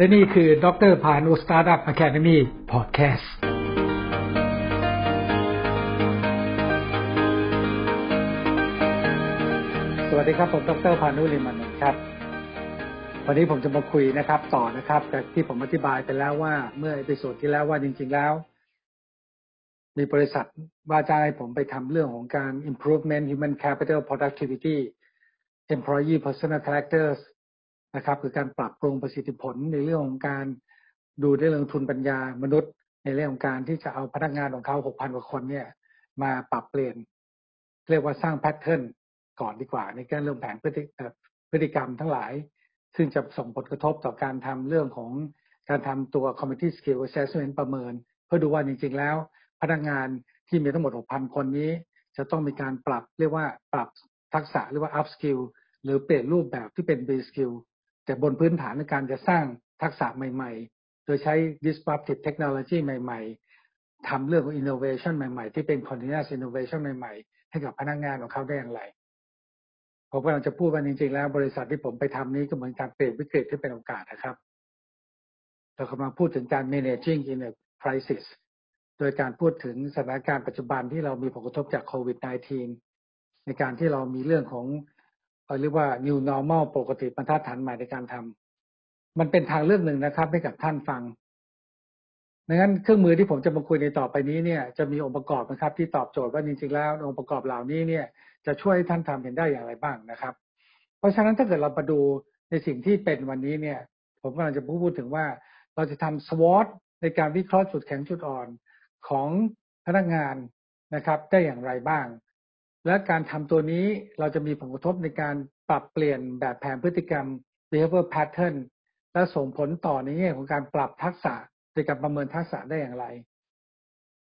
และนี่คือดรพานุ Startup Academy Podcast สวัสดีครับ ผมดรพานุลิมันครับ วันนี้ผมจะมาคุยนะครับ ต่อนะครับจากที่ผมอธิบายไปแล้วว่า เมื่อ episode ที่แล้วว่าจริง ๆแล้ว มีบริษัทว่าจ้างให้ผมไปทำเรื่องของการ improvement human capital productivity employee personal characters นะครับ คือการปรับปรุงประสิทธิผลในเรื่องของการดูในเรื่องทุนปัญญามนุษย์ ในเรื่องของการที่จะเอาพนักงานของเขา6,000กว่าคนเนี่ย มาปรับเปลี่ยน เรียกว่าสร้างแพทเทิร์นก่อนดีกว่า ในการเรื่องแผนพฤติพฤติกรรมทั้งหลาย ซึ่งจะส่งผลกระทบต่อการทำเรื่องของการทำตัว committee skill assessment ประเมิน เพื่อดูว่าจริง ๆ แล้ว พนักงานที่มีทั้งหมด 6,000 คนนี้ จะต้องมีการปรับเรียกว่าปรับทักษะหรือว่า up skill หรือเปลี่ยนรูปแบบที่เป็น B skill แต่บนพื้นฐานในการจะสร้างทักษะใหม่ ๆ โดยใช้ disruptive technology ใหม่ ๆทำเรื่องของ innovation ใหม่ ๆ ที่เป็น continuous innovation ใหม่ ๆ ให้กับพนักงานของเขาได้อย่างไรผมกำลังจะพูดว่าจริงๆแล้ว บริษัทที่ผมไปทำนี้ก็เหมือนการเปลี่ยนวิกฤตที่เป็นโอกาสนะครับเรากำลังพูดถึงการ managing in a crisis โดยการพูดถึงสถานการณ์ปัจจุบันที่เรามีผลกระทบจากโควิด -19 ในการที่เรามีเรื่องของ เรียกว่า new normal ปกติบรรทัดฐานใหม่ในการทำมันเป็นทางเลือกหนึ่งนะครับ ให้กับท่านฟังดังนั้นเครื่องมือที่ผมจะมาคุยในต่อไปนี้เนี่ยจะมีองค์ประกอบนะครับ ที่ตอบโจทย์ว่าจริงๆแล้วองค์ประกอบเหล่านี้เนี่ยจะช่วยท่านทำเห็นได้อย่างไรบ้างนะครับ เพราะฉะนั้นถ้าเกิดเรามาดูในสิ่งที่เป็นวันนี้เนี่ย ผมกำลังจะพูดถึงว่าเราจะทำ SWOT ในการวิเคราะห์จุดแข็งจุดอ่อนของพนักงานนะครับ ได้อย่างไรบ้าง และการทำตัวนี้เราจะมีผลกระทบในการปรับเปลี่ยนแบบแผนพฤติกรรม behavior pattern และส่งผลต่อในแง่ของการปรับทักษะในการประเมินทักษะได้อย่างไร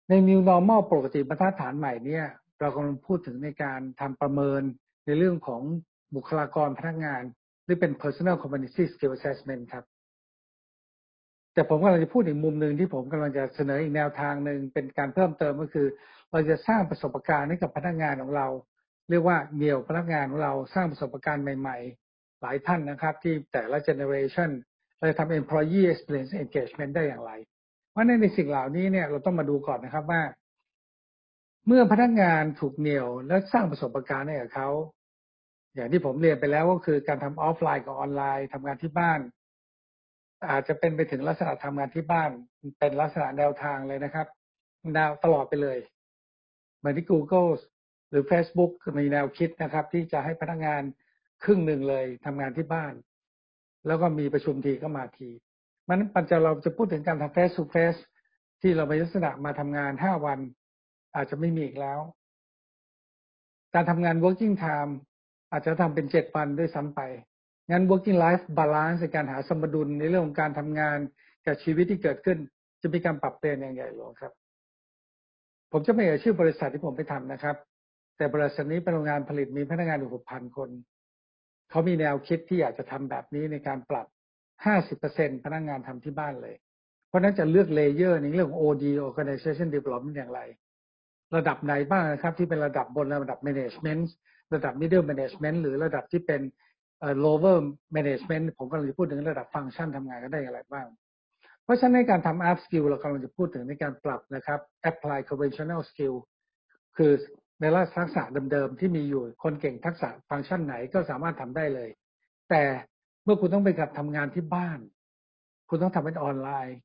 ใน new normal ปกติบรรทัดฐานใหม่เนี่ย เรากำลังพูดถึงในการทำประเมินในเรื่องของบุคลากรพนักงาน หรือเป็น personal competency skill assessment ครับ แต่ผมกำลังจะพูดอีกมุมหนึ่งที่ผมกำลังจะเสนออีกแนวทางหนึ่งเป็นการเพิ่มเติมก็คือ เราจะสร้างประสบการณ์ให้กับพนักงานของเรา เรียกว่าเดี่ยวพนักงานของเราสร้างประสบการณ์ใหม่ ๆ หลายท่านนะครับ ที่แต่ละเจเนอเรชันเราจะทำ employee experience engagement ได้อย่างไร เพราะในในสิ่งเหล่านี้เนี่ยเราต้องมาดูก่อนนะครับว่า เมื่อพนักงานถูกเหนี่ยวและสร้างประสบการณ์ให้กับเขาอย่างที่ผมเรียนไปแล้วก็คือการทำออฟไลน์กับออนไลน์ทำงานที่บ้าน อาจจะเป็นไปถึงลักษณะทำงานที่บ้านเป็นลักษณะแนวทางเลยนะครับแนวตลอดไปเลย เหมือนที่ Google หรือ Facebook มีแนวคิดนะครับ ที่จะให้พนักงานครึ่งหนึ่งเลยทำงานที่บ้าน แล้วก็มีประชุมทีก็มาทีมันปัจจุบันเราจะพูดถึงการทำ face to face ที่เราไปลักษณะมาทำงานห้าวัน อาจจะไม่มีอีกแล้ว การทำงาน working time อาจจะทำเป็นเจ็ดวันด้วยซ้ำไป งั้น working life balance ในการหาสมดุลในเรื่องของการทำงานกับชีวิตที่เกิดขึ้น จะมีการปรับเปลี่ยนอย่างใหญ่หลวงครับ ผมจะไม่เอ่ยชื่อบริษัทที่ผมไปทำนะครับ แต่บริษัทนี้เป็นโรงงานผลิตมีพนักงานอยู่หกพันคน เขามีแนวคิดที่อยากจะทำแบบนี้ในการปรับห้าสิบเปอร์เซ็นพนักงานทำที่บ้านเลย เพราะนั้นจะเลือกเลเยอร์ในเรื่องของ OD Organization Development อย่างไร ระดับไหนบ้างนะครับ ที่เป็นระดับบนระดับ Management ระดับ Middle Management หรือระดับที่เป็น lower management ผมกำลังจะพูดถึงระดับฟังก์ชันทำงานกันได้อย่างไรบ้าง เพราะฉะนั้นในการทำ up skill เรากำลังจะพูดถึงในการปรับนะครับ apply conventional skill คือในลักษณะทักษะเดิมๆที่มีอยู่คนเก่งทักษะฟังก์ชันไหนก็สามารถทำได้เลย แต่เมื่อคุณต้องไปกับทำงานที่บ้าน คุณต้องทำเป็นออนไลน์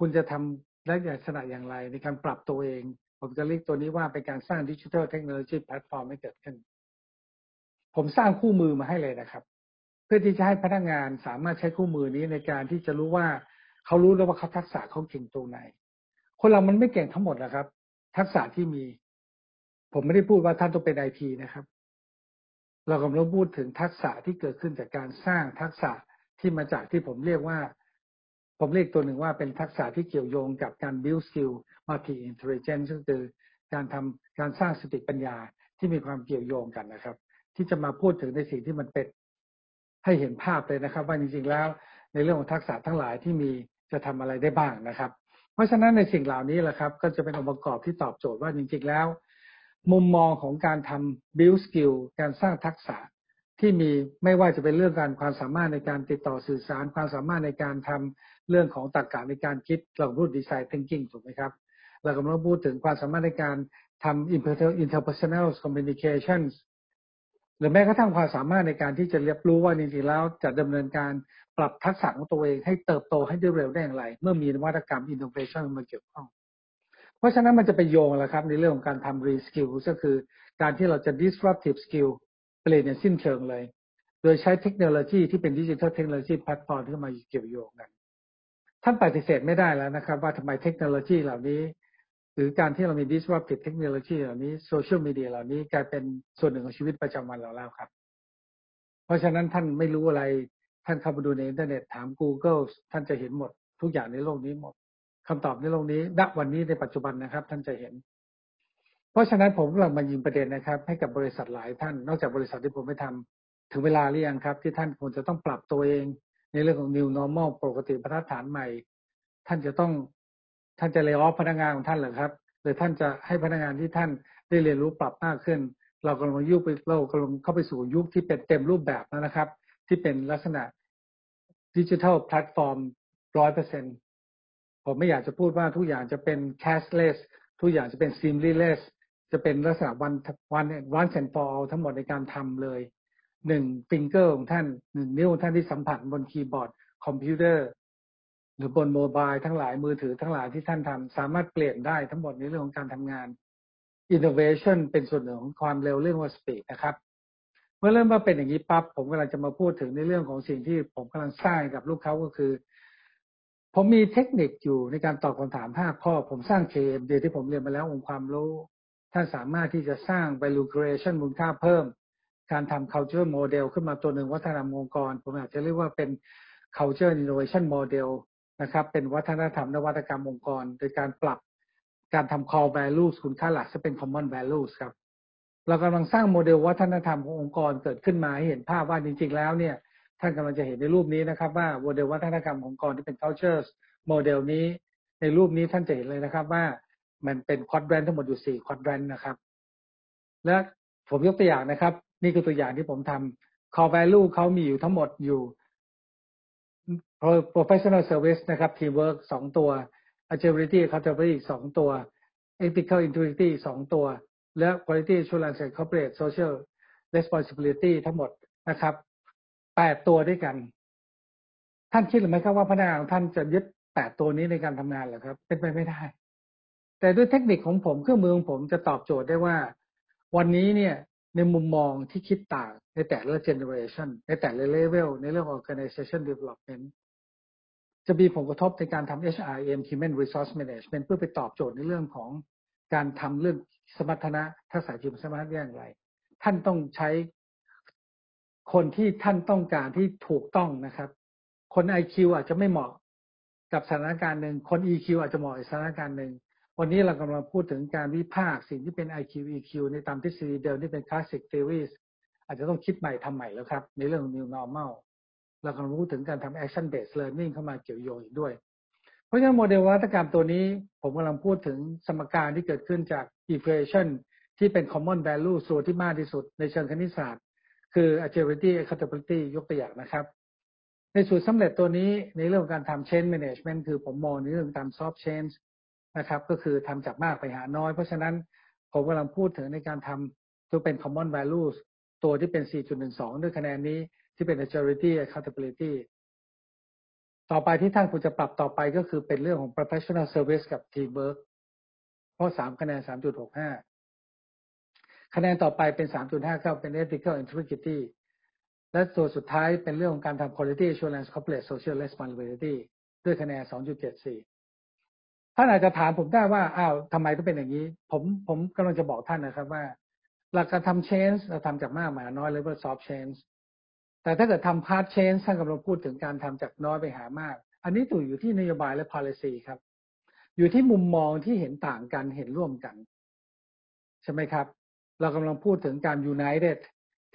คุณจะทำได้ลักษณะอย่างไร ในการปรับตัวเอง ผมจะเรียกตัวนี้ว่าเป็นการสร้างดิจิทัลเทคโนโลยีแพลตฟอร์มให้เกิดขึ้น ผมสร้างคู่มือมาให้เลยนะครับ เพื่อที่จะให้พนักงานสามารถใช้คู่มือนี้ในการที่จะรู้ว่าเขารู้แล้วว่าเขาทักษะเขาเก่งตรงไหน คนเรามันไม่เก่งทั้งหมดนะครับ ทักษะที่มี ผมไม่ได้พูดว่าท่านต้องเป็นไอทีนะครับ เรากำลังพูดถึงทักษะที่เกิดขึ้นจากการสร้างทักษะที่มาจากที่ผมเรียกว่า ผมเรียกตัวหนึ่งว่าเป็นทักษะที่เกี่ยวโยงกับการ build skill multi intelligence ก็คือการทำการสร้างสติปัญญาที่มีความเกี่ยวโยงกันนะครับ ที่จะมาพูดถึงในสิ่งที่มันเป็น ให้เห็นภาพเลยนะครับ ว่าจริงๆแล้วในเรื่องของทักษะทั้งหลายที่มีจะทำอะไรได้บ้างนะครับ เพราะฉะนั้นในสิ่งเหล่านี้แหละครับ ก็จะเป็นองค์ประกอบที่ตอบโจทย์ว่าจริงๆแล้ว มุมมองของการทำ build skill การสร้างทักษะที่มีไม่ว่าจะเป็นเรื่องการความสามารถในการติดต่อสื่อสาร ความสามารถในการทำเรื่องของตรรกะในการคิดเราพูดดีไซน์ thinking ถูกไหมครับ เรากำลังพูดถึงความสามารถในการทำ interpersonal communications หรือแม้กระทั่งความสามารถในการที่จะเรียบรู้ว่าจริงๆแล้วจะดำเนินการปรับทักษะของตัวเองให้เติบโตให้ได้เร็วได้อย่างไร เมื่อมีนวัตกรรม innovation มาเกี่ยวข้อง เพราะฉะนั้นมันจะไปโยงแหละครับ ในเรื่องของการทำ reskill ก็คือการที่เราจะ disruptive skill เปลี่ยนอย่างสิ้นเชิงเลย โดยใช้เทคโนโลยีที่เป็น digital technology platform ที่มาเกี่ยวโยงกัน ท่านปฏิเสธไม่ได้แล้วนะครับ ว่าทำไมเทคโนโลยีเหล่านี้ หรือการที่เรามี disruptive เทคโนโลยีเหล่านี้โซเชียลมีเดียเหล่านี้กลายเป็นส่วนหนึ่งของชีวิตประจำวันเราแล้วครับ เพราะฉะนั้นท่านไม่รู้อะไร ท่านเข้าไปดูในอินเทอร์เน็ตถาม Google ท่านจะเห็นหมด ทุกอย่างในโลกนี้หมดคำตอบในโลกนี้ณวันนี้ในปัจจุบันนะครับ ท่านจะเห็น เพราะฉะนั้นผมกำลังมายิงประเด็นนะครับ ให้กับบริษัทหลายท่าน นอกจากบริษัทที่ผมไม่ทำถึงเวลาหรือยังครับ ที่ท่านควรจะต้องปรับตัวเอง ในเรื่องของ new normal ปกติบรรฐานใหม่ ท่านจะต้อง ท่านจะเลยออฟพนักงานของท่านหรือครับหรือท่านจะให้พนักงานที่ท่านได้เรียนรู้ปรับมากขึ้น เรากำลังยุคไปเรากำลังเข้าไปสู่ยุคที่เป็นเต็มรูปแบบแล้วนะครับ ที่เป็นลักษณะดิจิทัลแพลตฟอร์มร้อยเปอร์เซ็นต์ผมไม่อยากจะพูดว่าทุกอย่างจะเป็น cashless ทุกอย่างจะเป็น seamless จะเป็นลักษณะ one one one cent for ทั้งหมดในการทำเลยหนึ่ง finger ของท่านหนึ่งนิ้วของท่านที่สัมผัสบนคีย์บอร์ดคอมพิวเตอร์ หรือบน mobile ทั้งหลายมือถือทั้งหลายที่ท่านทำสามารถเปลี่ยนได้ทั้งหมดในเรื่องของการทำงาน innovation เป็นส่วนหนึ่งของความเร็วเรื่องว่า speed นะครับ เมื่อเริ่มมาเป็นอย่างนี้ปั๊บผมกำลังจะมาพูดถึงในเรื่องของสิ่งที่ผมกำลังสร้างกับลูกเขาก็คือ ผมมีเทคนิคอยู่ในการตอบคำถาม5ข้อ ผมสร้าง KMD ที่ผมเรียนมาแล้วองค์ความรู้ท่านสามารถที่จะสร้าง value creation มูลค่าเพิ่ม การทำ culture model ขึ้นมาตัวหนึ่งวัฒนธรรมองค์กร ผมอาจจะเรียกว่าเป็น culture innovation model นะครับ เป็นวัฒนธรรมนวัตกรรมองค์กร โดยการปรับการทำ core values คุณค่าหลักจะเป็น common values ครับ เรากำลังสร้างโมเดลวัฒนธรรมขององค์กรเกิดขึ้นมาให้เห็นภาพว่าจริง ๆ แล้วเนี่ยท่านกำลังจะเห็นในรูปนี้นะครับ ว่าโมเดลวัฒนธรรมขององค์กรที่เป็น culture โมเดลนี้ ในรูปนี้ท่านจะเห็นเลยนะครับว่ามันเป็น quadrant ทั้งหมดอยู่สี่ quadrant นะครับ และผมยกตัวอย่างนะครับ นี่คือตัวอย่างที่ผมทำ core value เขามีอยู่ทั้งหมดอยู่ professional service นะครับ teamwork สองตัว agility accountability สองตัว ethical integrity สองตัว และ quality assurance and corporate social responsibility ทั้งหมดนะครับแปดตัวด้วยกัน ท่านคิดหรือไม่ครับว่าพนักงานท่านจะยึดแปดตัวนี้ในการทำงานหรือครับ เป็นไปไม่ได้ แต่ด้วยเทคนิคของผมเครื่องมือของผมจะตอบโจทย์ได้ว่า วันนี้เนี่ยในมุมมองที่คิดต่างในแต่ละเจเนอเรชันในแต่ละเลเวลในเรื่อง organization development จะมีผลกระทบในการทำ HRM Human Resource Management เพื่อไปตอบโจทย์ในเรื่องของการทำเรื่องสมรรถนะทักษะชีวสมรรถนะอย่างไร ท่านต้องใช้คนที่ท่านต้องการที่ถูกต้องนะครับ คน IQ อาจจะไม่เหมาะกับสถานการณ์หนึ่ง คน EQ อาจจะเหมาะกับสถานการณ์หนึ่ง วันนี้เรากำลังพูดถึงการวิพากษ์สิ่งที่เป็น IQ EQ ในตามทฤษฎีเดิมที่เป็น classic theories อาจจะต้องคิดใหม่ทำใหม่แล้วครับ ในเรื่อง new normal เรากำลังพูดถึงการทำ action based learning เข้ามาเกี่ยวโยงอีกด้วย เพราะฉะนั้นโมเดลวัตกรรมตัวนี้ผมกำลังพูดถึงสมการที่เกิดขึ้นจาก equation ที่เป็น common value ส่วนที่มากที่สุดในเชิงคณิตศาสตร์ คือ agility accountability ยกตัวอย่างนะครับ ในสูตรสำเร็จตัวนี้ในเรื่องการทำ change management คือผมมองในเรื่องการ soft change นะครับ ก็คือทำจากมากไปหาน้อย เพราะฉะนั้นผมกำลังพูดถึงในการทำตัวเป็น common values ตัวที่เป็น 4.12 ด้วยคะแนนนี้ ที่เป็น agility accountability ต่อไปที่ท่านควรจะปรับต่อไปก็คือเป็นเรื่องของ professional service กับ teamwork เพราะ3คะแนน3.65คะแนนต่อไปเป็น3.5ก็เป็น ethical integrity และตัวสุดท้ายเป็นเรื่องของการทำ quality assurance corporate social responsibility ด้วยคะแนน2.74ท่านอาจจะถามผมได้ว่าอ้าวทำไมต้องเป็นอย่างนี้ ผมผมกำลังจะบอกท่านนะครับว่า หลักการทำ change เราทำจากมากมาน้อย level soft change แต่ถ้าเกิดทำ hard change ท่านกำลังพูดถึงการทำจากน้อยไปหามาก อันนี้ถูกอยู่ที่นโยบายและ policy ครับ อยู่ที่มุมมองที่เห็นต่างกันเห็นร่วมกัน ใช่ไหมครับ เรากำลังพูดถึงการ united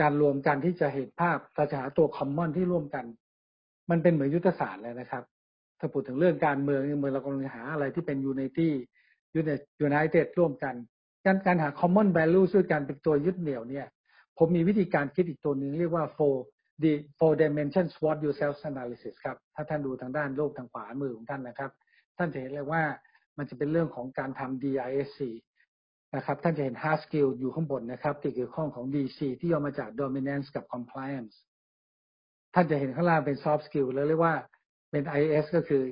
การรวมกันที่จะเห็นภาพเราจะหาตัว common ที่ร่วมกัน มันเป็นเหมือนยุทธศาสตร์เลยนะครับถ้าพูดถึงเรื่องการเมืองเมืองเรากำลังหาอะไรที่เป็นยูไนตี้ยูไนยูไนเต็ดร่วมกันการการหา common value ช่วยกันเป็นตัวยึดเหนี่ยวเนี่ยผผมมีวิธีการคิดอีกตัวหนึ่งเรียกว่า four the four dimension SWOT yourself analysis ครับ ถ้าท่านดูทางด้านโลกทางขวามือของท่านนะครับ ท่านจะเห็นเลยว่ามันจะเป็นเรื่องของการทำ DISC นะครับ ท่านจะเห็น hard skill อยู่ข้างบนนะครับที่เกี่ยวข้องของ DC ที่ย่อมาจาก dominance กับ compliance ท่านจะเห็นข้างล่างเป็น soft skill แล้วเรียกว่าเป็น IS ก็คือ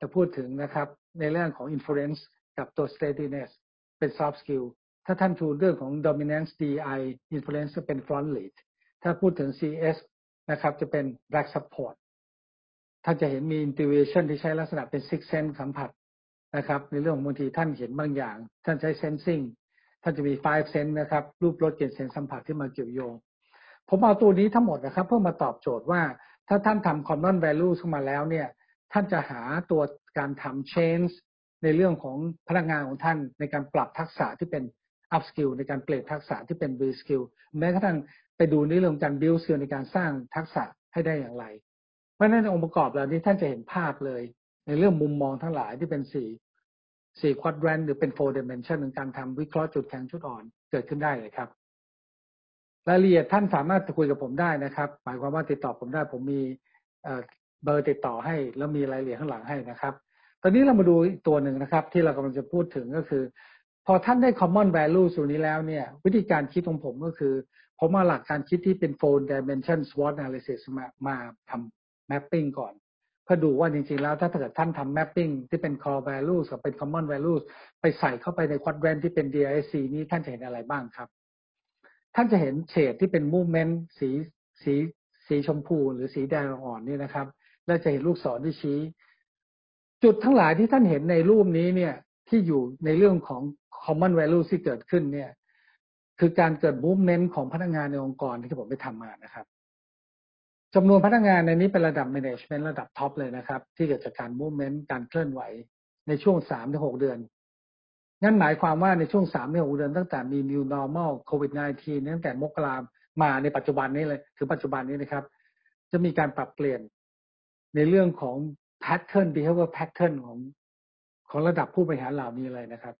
จะพูดถึงนะครับ ในเรื่องของ influence กับตัว steadiness เป็น soft skill ถ้าท่านชูเรื่องของ dominance DI influence เป็น front lead ถ้าพูดถึง CS นะครับ จะเป็น back support ท่านจะเห็นมี intuition ที่ใช้ลักษณะเป็น six sense สัมผัสนะครับ ในเรื่องของบางทีท่านเห็นบางอย่าง ท่านใช้ sensing ท่านจะมี five sense นะครับ รูปรสกลิ่นเสียงสัมผัสที่มาเกี่ยวโยง ผมเอาตัวนี้ทั้งหมดนะครับ เพื่อมาตอบโจทย์ว่าถ้าท่านทำ common value ขึ้นมาแล้วเนี่ย ท่านจะหาตัวการทำ change ในเรื่องของพนักงานของท่านในการปรับทักษะที่เป็น up skill ในการเปลี่ยนทักษะที่เป็น v skill แม้กระทั่ง ไปดูในเรื่องการ build skill ในการสร้างทักษะให้ได้อย่างไร เพราะฉะนั้นองค์ประกอบเหล่านี้ท่านจะเห็นภาพเลย ในเรื่องมุมมองทั้งหลายที่เป็นสี่สี่ quadrant หรือเป็น four dimension ในการทำวิเคราะห์จุดแข็งจุดอ่อนเกิดขึ้นได้เลยครับรายละเอียดท่านสามารถคุยกับผมได้นะครับ หมายความว่าติดต่อผมได้ผมมีเบอร์ติดต่อให้ แล้วมีรายละเอียดข้างหลังให้นะครับ ตอนนี้เรามาดูอีกตัวหนึ่งนะครับ ที่เรากำลังจะพูดถึงก็คือ พอท่านได้ common value ส่วนนี้แล้วเนี่ย วิธีการคิดของผมก็คือ ผมมาหลักการคิดที่เป็น four dimension SWOT analysis มามาทำ mapping ก่อนเพื่อดูว่าจริงๆ แล้วถ้าเกิดท่านทำ mapping ที่เป็น core values กับเป็น common values ไปใส่เข้าไปใน quadrant ที่เป็น DISC นี้ท่านจะเห็นอะไรบ้างครับ ท่านจะเห็นเฉดที่เป็น movement สีสีสีชมพูหรือสีแดงอ่อนนี่นะครับ แล้วจะเห็นลูกศรที่ชี้ จุดทั้งหลายที่ท่านเห็นในรูปนี้เนี่ยที่อยู่ในเรื่องของ common value ที่เกิดขึ้นเนี่ย คือการเกิด movement ของพนักงานในองค์กรที่ผมไปทำมานะครับจำนวนพนักงานในนี้เป็นระดับ management ระดับท็อปเลยนะครับ ที่เกิดจากการ movement การเคลื่อนไหวในช่วงสามถึงหกเดือนงั้นหมายความว่าในช่วงสามถึงหกเดือนตั้งแต่มี new normal covid 19ตั้งแต่มกรามาในปัจจุบันนี้เลยถึงปัจจุบันนี้นะครับ จะมีการปรับเปลี่ยนในเรื่องของ pattern behavior pattern ของของระดับผู้บริหารเหล่านี้เลยนะครับ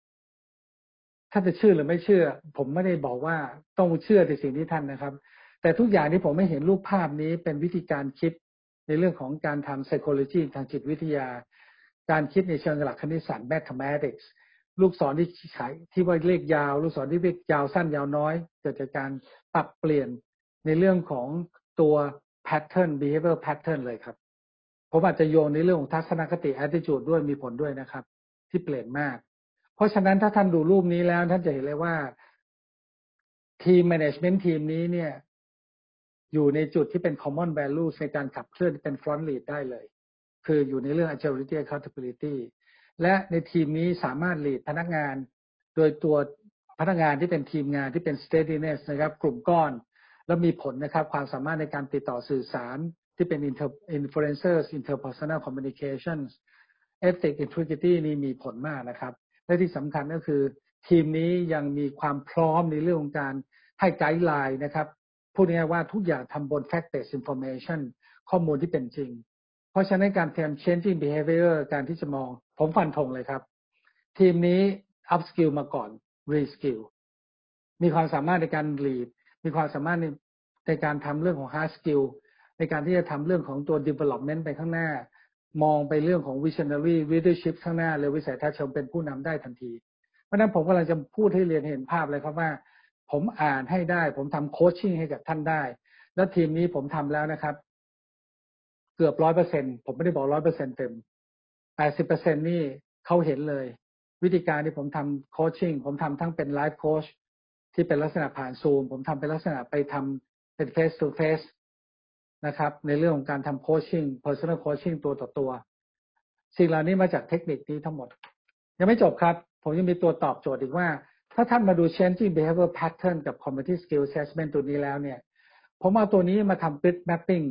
ถ้าจะเชื่อหรือไม่เชื่อ ผมไม่ได้บอกว่าต้องเชื่อในสิ่งที่ท่านนะครับ แต่ทุกอย่างที่ผมไม่เห็นรูปภาพนี้เป็นวิธีการคิดในเรื่องของการทำ psychology ทางจิตวิทยา การคิดในเชิงหลักคณิตศาสตร์ mathematics ลูกศรที่ใช้ที่ว่าเลขยาว ลูกศรที่เลขยาวสั้นยาวน้อย เกิดจากการปรับเปลี่ยนในเรื่องของตัว pattern behavior pattern เลยครับ ผมอาจจะโยงในเรื่องของทัศนคติ attitude ด้วยมีผลด้วยนะครับ ที่เปลี่ยนมาก เพราะฉะนั้นถ้าท่านดูรูปนี้แล้ว ท่านจะเห็นเลยว่า ทีม management ทีมนี้เนี่ย อยู่ในจุดที่เป็น common values ในการขับเคลื่อนเป็น front lead ได้เลย คืออยู่ในเรื่อง agility accountability และในทีมนี้สามารถ lead พนักงาน โดยตัวพนักงานที่เป็นทีมงานที่เป็น steadiness นะครับ กลุ่มก้อน แล้วมีผลนะครับ ความสามารถในการติดต่อสื่อสารที่เป็น influencers interpersonal communications ethic integrity นี่มีผลมากนะครับ และที่สำคัญก็คือ ทีมนี้ยังมีความพร้อมในเรื่องของการให้ไกด์ไลน์นะครับพูดง่ายๆว่าทุกอย่างทำบน fact based information ข้อมูลที่เป็นจริง เพราะฉะนั้นการเทม changing behavior การที่จะมอง ผมฟันธงเลยครับ ทีมนี้ up skill มาก่อน re skill มีความสามารถในการ lead มีความสามารถในในการทำเรื่องของ hard skill ในการที่จะทำเรื่องของตัว development ไปข้างหน้า มองไปเรื่องของ visionary leadership ข้างหน้าเลยวิสัยทัศน์ชมเป็นผู้นำได้ทันที เพราะนั้นผมกำลังจะพูดให้เรียนเห็นภาพเลยครับว่า ผมอ่านให้ได้ ผมทำ coaching ให้กับท่านได้ แล้วทีมนี้ผมทำแล้วนะครับ เกือบร้อยเปอร์เซ็นต์ผมไม่ได้บอกร้อยเปอร์เซ็นต์เต็มแปดสิบเปอร์เซ็นต์นี่เขาเห็นเลย วิธีการที่ผมทำ coaching ผมทำทั้งเป็น life coach ที่เป็นลักษณะผ่านซูม ผมทำเป็นลักษณะไปทำเป็น face to face นะครับ ในเรื่องของการทำโคชชิ่ง personal coaching ตัวต่อตัว สิ่งเหล่านี้มาจากเทคนิคนี้ทั้งหมด ยังไม่จบครับ ผมยังมีตัวตอบโจทย์อีกว่า ถ้าท่านมาดู changing behavior pattern กับ cognitive skill assessment ตัวนี้แล้วเนี่ย ผมเอาตัวนี้มาทำ bit mapping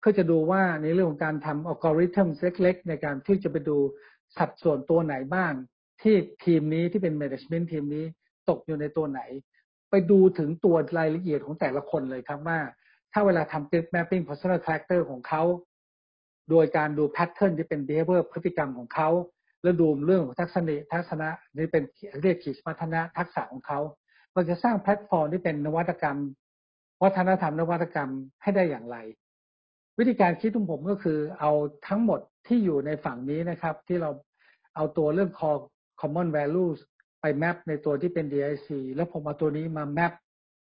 เพื่อจะดูว่าในเรื่องของการทำอัลกอริทึมเล็กๆ ในการที่จะไปดูสัดส่วนตัวไหนบ้าง ที่ทีมนี้ที่เป็น management ทีมนี้ตกอยู่ในตัวไหน ไปดูถึงตัวรายละเอียดของแต่ละคนเลยครับว่า ถ้าเวลาทำ bit mapping personal character ของเขา โดยการดู pattern ที่เป็น behavior พฤติกรรมของเขาแล้วดูเรื่องของทัศนทัศนะนี่เป็นเรียกขีดพัฒนะทักษะของเขาเราจะสร้างแพลตฟอร์มที่เป็นนวัตกรรม วัฒนธรรมนวัตกรรมให้ได้อย่างไร วิธีการคิดของผมก็คือเอาทั้งหมดที่อยู่ในฝั่งนี้นะครับ ที่เราเอาตัวเรื่อง core common values ไปแมปในตัวที่เป็น DIC แล้วผมเอาตัวนี้มาแมป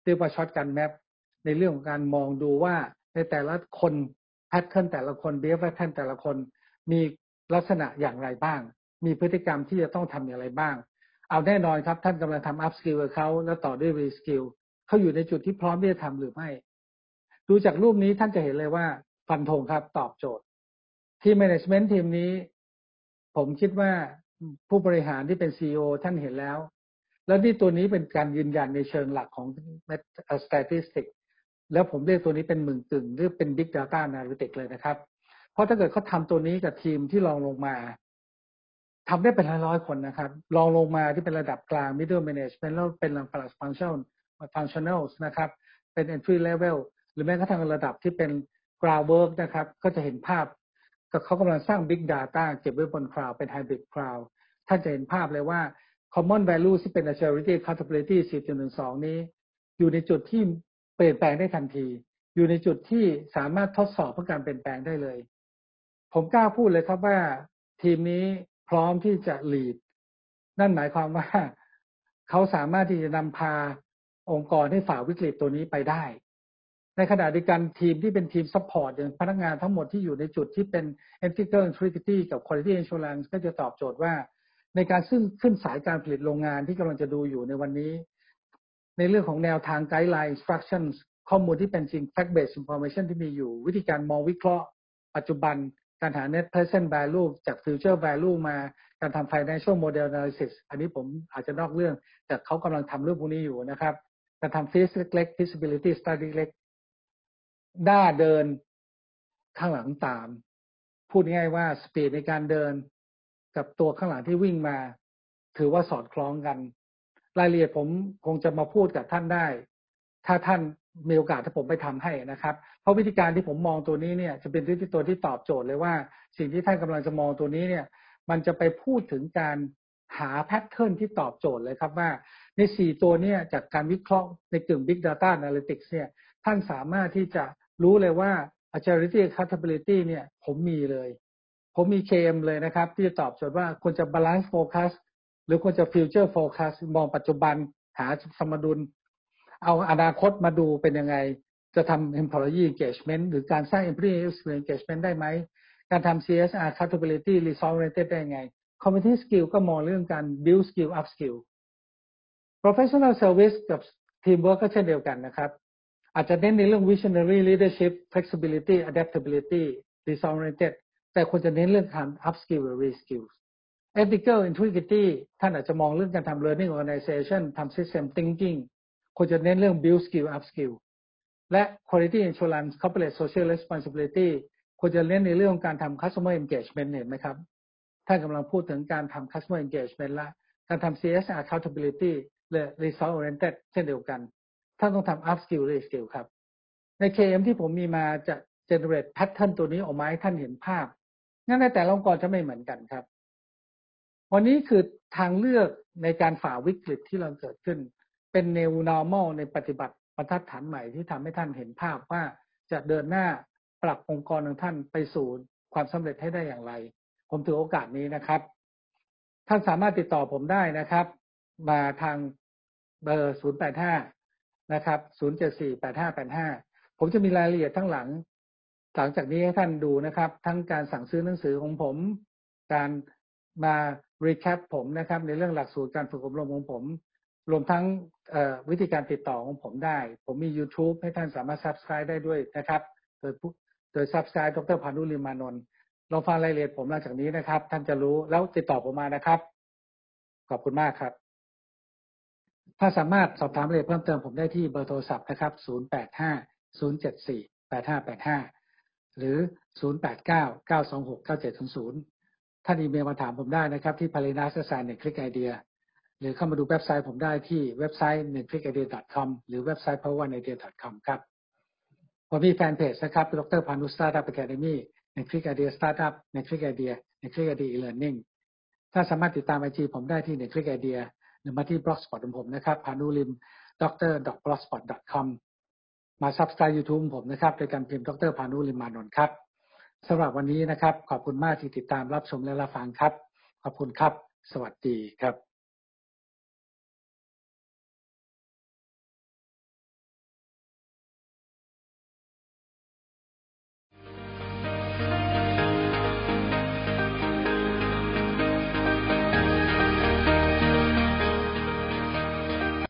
เรียกว่าช็อตกันแมป ในเรื่องของการมองดูว่าในแต่ละคน pattern แต่ละคน behavior pattern แต่ละคนมีลักษณะอย่างไรบ้าง มีพฤติกรรมที่จะต้องทำอย่างไรบ้าง เอาแน่นอนครับ ท่านกำลังทำ upskill กับเขาแล้วต่อด้วย reskill เขาอยู่ในจุดที่พร้อมที่จะทำหรือไม่ ดูจากรูปนี้ท่านจะเห็นเลยว่าฟันธงครับตอบโจทย์ ทีม management ทีมนี้ ผมคิดว่าผู้บริหารที่เป็น CEO ท่านเห็นแล้ว แล้วนี่ตัวนี้เป็นการยืนยันในเชิงหลักของ statistic แล้วผมเรียกตัวนี้เป็นมึงตึงหรือเป็น Big Data Analytics เลยนะครับ เพราะถ้าเกิดเขาทำตัวนี้กับทีมที่ลองลงมาทำได้เป็นร้อยๆคนนะครับลองลงมาที่เป็นระดับกลาง middle management แล้วเป็นระดับ function functionals นะครับ เป็น entry level หรือแม้กระทั่งระดับที่เป็น ground work นะครับ ก็จะเห็นภาพก็เขากำลังสร้าง big data เก็บไว้บน cloud เป็น hybrid cloud ท่านจะเห็นภาพเลยว่า common value ที่เป็น agility accountability 4.12 นี้ อยู่ในจุดที่ เปลี่ยนแปลงได้ทันที อยู่ในจุดที่สามารถทดสอบเพื่อการเปลี่ยนแปลงได้เลย ผมกล้าพูดเลยครับว่าทีมนี้พร้อมที่จะ lead นั่นหมายความว่าเขาสามารถที่จะนำพาองค์กรให้ฝ่าวิกฤตตัวนี้ไปได้ ในขณะเดียวกันทีมที่เป็นทีม support อย่างพนักงานทั้งหมดที่อยู่ในจุดที่เป็น ethical integrity กับ quality assurance ก็จะตอบโจทย์ว่า ในการซึ่งขึ้นสายการผลิตโรงงานที่กำลังจะดูอยู่ในวันนี้ ในเรื่องของแนวทาง guideline instructions ข้อมูลที่เป็นจริง fact based information ที่มีอยู่ วิธีการมองวิเคราะห์ ปัจจุบันการหา net present value จาก future value มาการทำ financial model analysis อันนี้ผมอาจจะนอกเรื่อง แต่เขากำลังทำเรื่องพวกนี้อยู่นะครับการทำ fees เล็กๆ feasibility study เล็กหน้าเดินข้างหลังตาม พูดง่ายว่าสปีดในการเดินกับตัวข้างหลังที่วิ่งมา ถือว่าสอดคล้องกัน รายละเอียดผมคงจะมาพูดกับท่านได้ ถ้าท่านมีโอกาสถ้าผมไปทำให้นะครับ เพราะวิธีการที่ผมมองตัวนี้เนี่ยจะเป็นที่ตัวที่ตอบโจทย์เลยว่า สิ่งที่ท่านกำลังจะมองตัวนี้เนี่ย มันจะไปพูดถึงการหาแพทเทิร์นที่ตอบโจทย์เลยครับว่า ในสี่ตัวเนี่ยจากการวิเคราะห์ในกลุ่ม Big Data Analytics เนี่ยท่านสามารถที่จะรู้เลยว่า agility accountability เนี่ยผมมีเลย ผมมี KM เลยนะครับ ที่จะตอบโจทย์ว่าควรจะ balance focus รือควรจะ future focus มองปัจจุบันหาสมดุล เอาอนาคตมาดูเป็นยังไง จะทำ employee engagement หรือการสร้าง employee engagement ได้ไหม การทำ CSR accountability result oriented ได้ยังไง community skill ก็มองเรื่องการ build skill up skill professional service กับ teamwork ก็เช่นเดียวกันนะครับ อาจจะเน้นในเรื่อง visionary leadership flexibility adaptability result oriented แต่ควรจะเน้นเรื่องการ up skill หรือ re skill s ethical integrity ท่านอาจจะมองเรื่องการทำ learning organization ทำ system thinking ควรจะเน้นเรื่อง build skill up skill และ quality insurance corporate social responsibility ควรจะเน้นในเรื่องการทำ customer engagement เห็นไหมครับ ท่านกำลังพูดถึงการทำ customer engagement ละ การทำ CSR accountability และ result oriented เช่นเดียวกัน ท่านต้องทำ up skill และ skill ครับ ใน KM ที่ผมมีมาจะ generate pattern ตัวนี้ออกมาให้ท่านเห็นภาพ งั้นในแต่ละองค์กรจะไม่เหมือนกันครับ วันนี้คือทางเลือกในการฝ่าวิกฤตที่เราเกิดขึ้น เป็น new normal ในปฏิบัติบรรทัดฐานใหม่ที่ทำให้ท่านเห็นภาพว่าจะเดินหน้าปรับองค์กรของท่านไปสู่ความสำเร็จให้ได้อย่างไร ผมถือโอกาสนี้นะครับ ท่านสามารถติดต่อผมได้นะครับ มาทางเบอร์ 085 นะครับ 0748585 ผมจะมีรายละเอียดทั้งหลัง หลังจากนี้ให้ท่านดูนะครับ ทั้งการสั่งซื้อหนังสือของผม การ มา recap ผมนะครับ ในเรื่องหลักสูตรการฝึกอบรมของผม รวมทั้งวิธีการติดต่อของผมได้ ผมมี YouTube ให้ท่านสามารถ Subscribe ได้ด้วยนะครับ โดยโดย Subscribe ดรพานุลิมานนท์ลองฟังรายละเอียดผมหลังจากนี้นะครับ ท่านจะรู้แล้วติดต่อผมมานะครับ ขอบคุณมากครับ ถ้าสามารถสอบถามรายละเอียดเพิ่มเติมผมได้ที่เบอร์โทรศัพท์นะครับ 085 074 8585 หรือ 089 926 9700 ท่านอีเมลมาถามผมได้นะครับ ที่ p a l i n a s a s a n ในคลิกไอเดียหรือเข้ามาดูเว็บไซต์ผมได้ที่เว็บไซต์ netflixidea.com หรือเว็บไซต์ p o w e r n i d e a c o m ครับผมมีแฟนเพจนะครับดรพานุสตาร์ดัพอะคาเดมี่ Netflix Idea Startup Netflix Idea Netflix Idea e-learning ถ้าสามารถติดตามไอจีผมได้ที่ Netflix Idea หรือมาที่ blogspot ของผมนะครับพานุลิม dr blogspot com มาซับสไครต์ยูทูบผมนะครับโดยการพิมพ์ดรพานุลิมมานนท์ครับ สำหรับวันนี้นะครับ ขอบคุณมากที่ติดตามรับชมและรับฟังครับ ขอบคุณครับ สวัสดีครับ